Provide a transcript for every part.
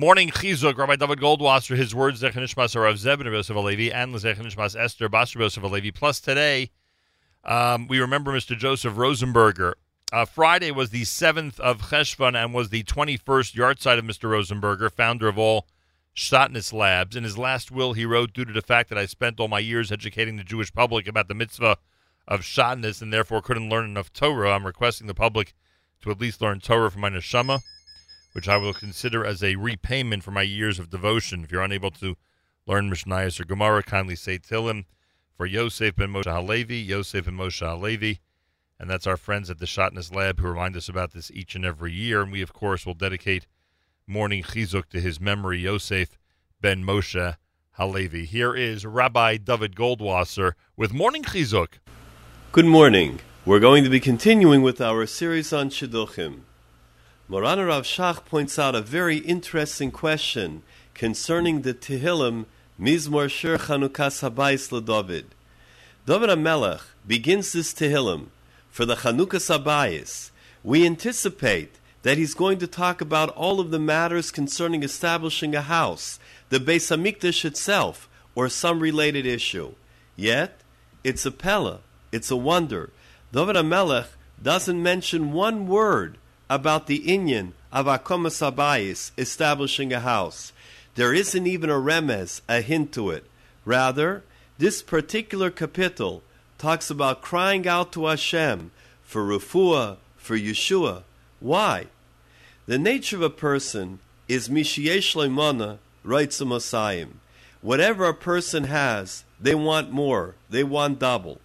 Morning Chizuk, Rabbi David Goldwasser, his words, Zechanishmas Rav Zebin Yosef Alevi, and Zechanishmas Esther Basra Yosef Alevi. Plus today, um, we remember Mr. Joseph Rosenberger. Uh, Friday was the 7th of Cheshvan and was the 21st yahrzeit of Mr. Rosenberger, founder of all Shatnez Labs. In his last will, he wrote, Due to the fact that I spent all my years educating the Jewish public about the mitzvah of Shatnez and therefore couldn't learn enough Torah, I'm requesting the public to at least learn Torah from my neshama which I will consider as a repayment for my years of devotion. If you're unable to learn Mishnayos or Gemara, kindly say Tillim for Yosef ben Moshe Halevi, Yosef ben Moshe Halevi. And that's our friends at the Shatnez Lab who remind us about this each and every year. And we, of course, will dedicate morning chizuk to his memory, Yosef ben Moshe Halevi. Here is Rabbi David Goldwasser with morning chizuk. Good morning. We're going to be continuing with our series on Shidduchim. Maran Rav Shach points out a very interesting question concerning the Tehillim Mizmor Shir Chanukas Habayis LeDavid. David HaMelech begins this Tehillim for the Chanukas Habayis. We anticipate that he's going to talk about all of the matters concerning establishing a house, the Beis Hamikdash itself, or some related issue. Yet, it's a pella, it's a wonder. David HaMelech doesn't mention one word about the Inyan of Akomas Abayis, establishing a house. There isn't even a remez, a hint to it. Rather, this particular kapitel talks about crying out to Hashem for refuah, for Yeshua. Why? The nature of a person is mishiesh leimana, writes the Messiah. Whatever a person has, they want more, they want double.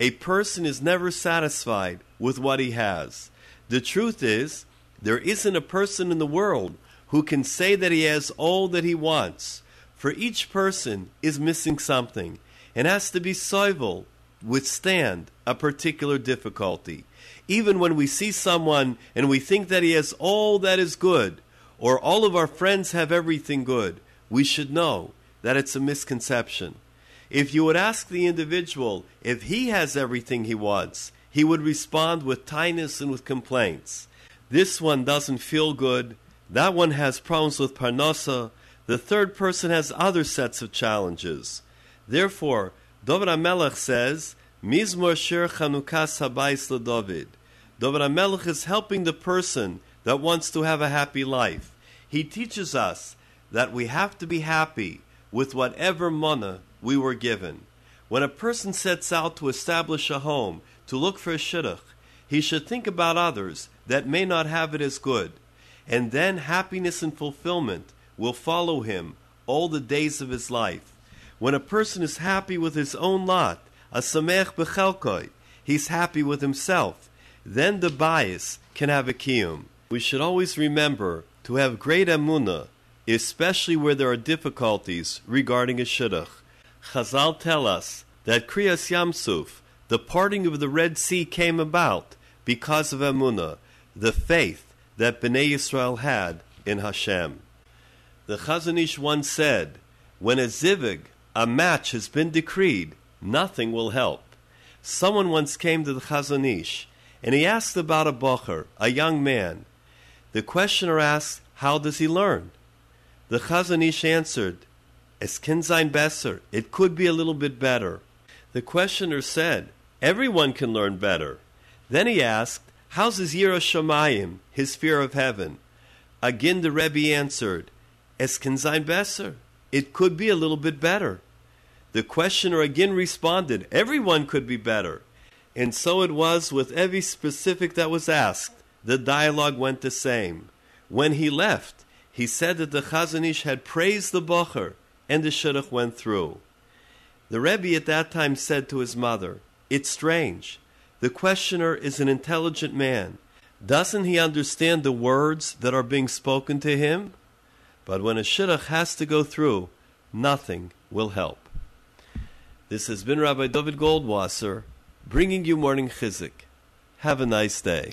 A person is never satisfied with what he has. The truth is, there isn't a person in the world who can say that he has all that he wants. For each person is missing something and has to be soivel, withstand a particular difficulty. Even when we see someone and we think that he has all that is good, or all of our friends have everything good, we should know that it's a misconception. If you would ask the individual if he has everything he wants, he would respond with tiness and with complaints. This one doesn't feel good. That one has problems with parnasa. The third person has other sets of challenges. Therefore, David HaMelech says, Mizmor Shir Chanukas Habayis LeDavid. David HaMelech is helping the person that wants to have a happy life. He teaches us that we have to be happy with whatever mana we were given. When a person sets out to establish a home, to look for a shidduch, he should think about others that may not have it as good, and then happiness and fulfillment will follow him all the days of his life. When a person is happy with his own lot, a samech bechelkoi, he's happy with himself, then the bias can have a kiyum. We should always remember to have great emunah, especially where there are difficulties regarding a shidduch. Chazal tell us that Kriyas Yamsuf, the parting of the Red Sea came about because of Emunah, the faith that Bnei Yisrael had in Hashem. The Chazon Ish once said, When a zivug, a match, has been decreed, nothing will help. Someone once came to the Chazon Ish, and he asked about a bocher, a young man. The questioner asked, How does he learn? The Chazon Ish answered, Es kann sein besser, it could be a little bit better. The questioner said, Everyone can learn better. Then he asked, How's his Yira his fear of heaven? Again the Rebbe answered, Es kann sein besser. It could be a little bit better. The questioner again responded, Everyone could be better. And so it was with every specific that was asked. The dialogue went the same. When he left, he said that the Chazon Ish had praised the Bocher, and the Shidduch went through. The Rebbe at that time said to his mother, it's strange. The questioner is an intelligent man. Doesn't he understand the words that are being spoken to him? But when a shidduch has to go through, nothing will help. This has been Rabbi David Goldwasser bringing you morning chizuk. Have a nice day.